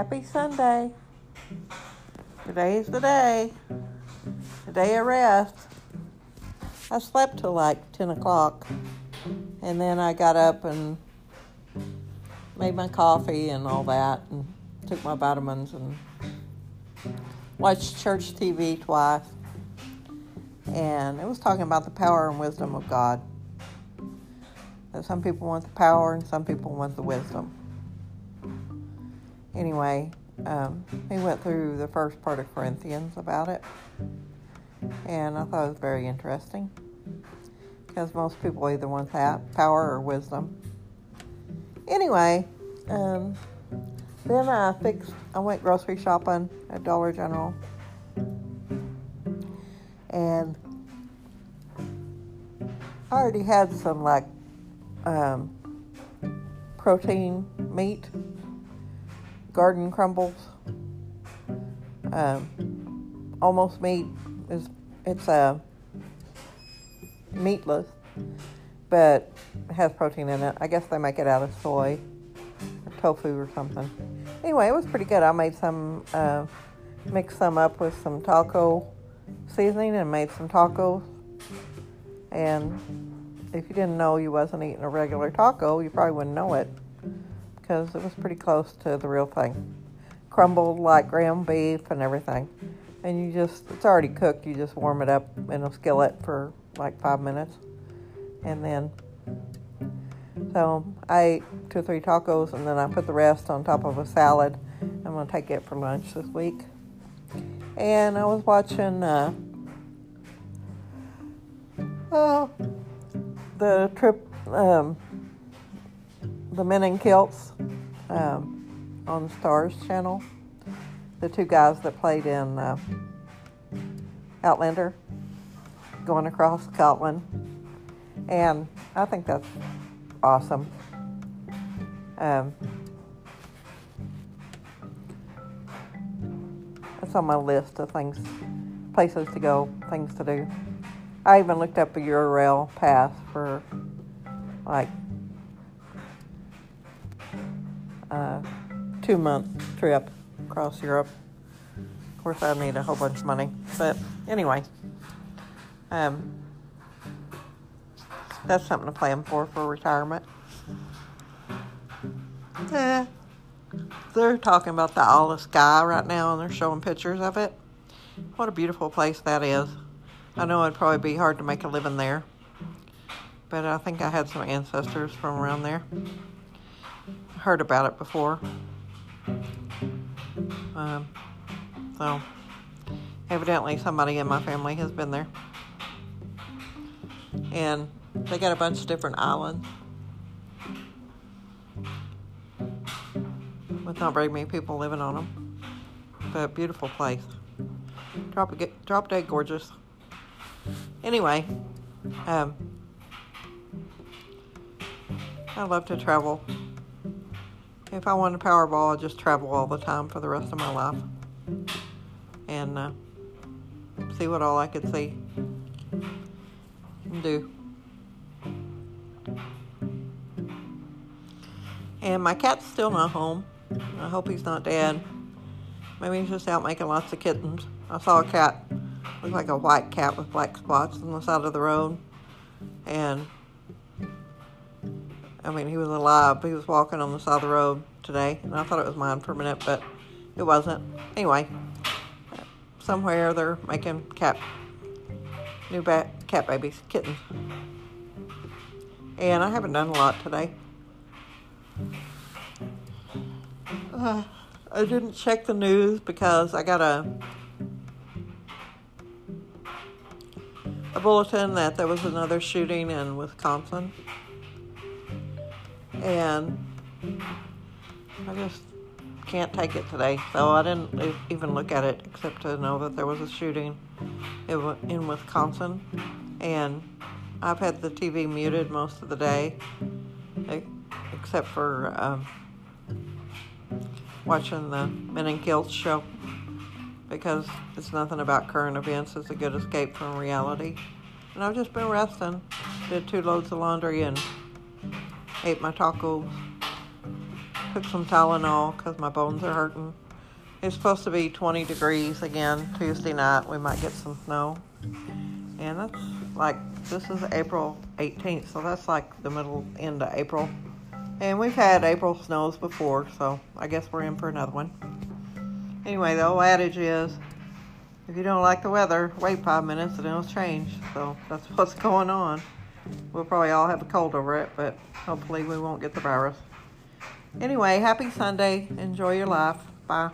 Happy Sunday. Today is the day. The day of rest. I slept till like 10 o'clock. And then I got up and made my coffee and all that and took my vitamins and watched church TV twice. And it was talking about the power and wisdom of God. That some people want the power and some people want the wisdom. Anyway, um, he went through the first part of Corinthians about it. And I thought it was very interesting. Because most people either want that power or wisdom. Anyway, um, then I fixed, I went grocery shopping at Dollar General. And I already had some like um, protein meat, garden crumbles, um, almost meat is it's a uh, meatless, but has protein in it. I guess they make it out of soy or tofu or something. Anyway, it was pretty good. I made some, uh, mixed some up with some taco seasoning and made some tacos. And if you didn't know you wasn't eating a regular taco, you probably wouldn't know it because it was pretty close to the real thing. Crumbled like ground beef and everything. And you just, it's already cooked. You just warm it up in a skillet for like five minutes. And then, so I ate two or three tacos and then I put the rest on top of a salad. I'm going to take it for lunch this week. And I was watching, uh, oh, the trip, um, the Men in Kilts um, on Starz channel. The two guys that played in uh, Outlander going across Scotland. And I think that's awesome. Um, it's on my list of things, places to go, things to do. I even looked up a Eurail pass for like a two month trip across Europe. Of course, I need a whole bunch of money, but anyway, um, that's something to plan for for retirement. Yeah, they're talking about the Isle of Skye right now, and they're showing pictures of it. What a beautiful place that is. I know it'd probably be hard to make a living there, but I think I had some ancestors from around there. Heard about it before. Um, so, evidently, somebody in my family has been there. And they got a bunch of different islands with not very many people living on them. But beautiful place. Drop, drop dead gorgeous. Anyway, um, I love to travel. If I want a Powerball, I'd just travel all the time for the rest of my life and uh, see what all I could see and do. And my cat's still not home. I hope he's not dead. Maybe he's just out making lots of kittens. I saw a cat looked like a white cat with black spots on the side of the road. And I mean, he was alive. He was walking on the side of the road today, and I thought it was mine for a minute, but it wasn't. Anyway, somewhere they're making cat new bat cat babies, kittens. And I haven't done a lot today. Uh, I didn't check the news because I got a a bulletin that there was another shooting in Wisconsin. And I just can't take it today. So I didn't even look at it except to know that there was a shooting in Wisconsin. And I've had the TV muted most of the day, except for um, watching the Men in Kilts show because it's nothing about current events. It's a good escape from reality. And I've just been resting. Did two loads of laundry and ate my tacos. Took some Tylenol because my bones are hurting. It's supposed to be 20 degrees again Tuesday night. We might get some snow. And that's like, this is April 18th, so that's like the middle end of April. And we've had April snows before, so I guess we're in for another one. Anyway, the old adage is if you don't like the weather, wait five minutes and it'll change. So that's what's going on. We'll probably all have a cold over it, but hopefully we won't get the virus. Anyway, happy Sunday. Enjoy your life. Bye.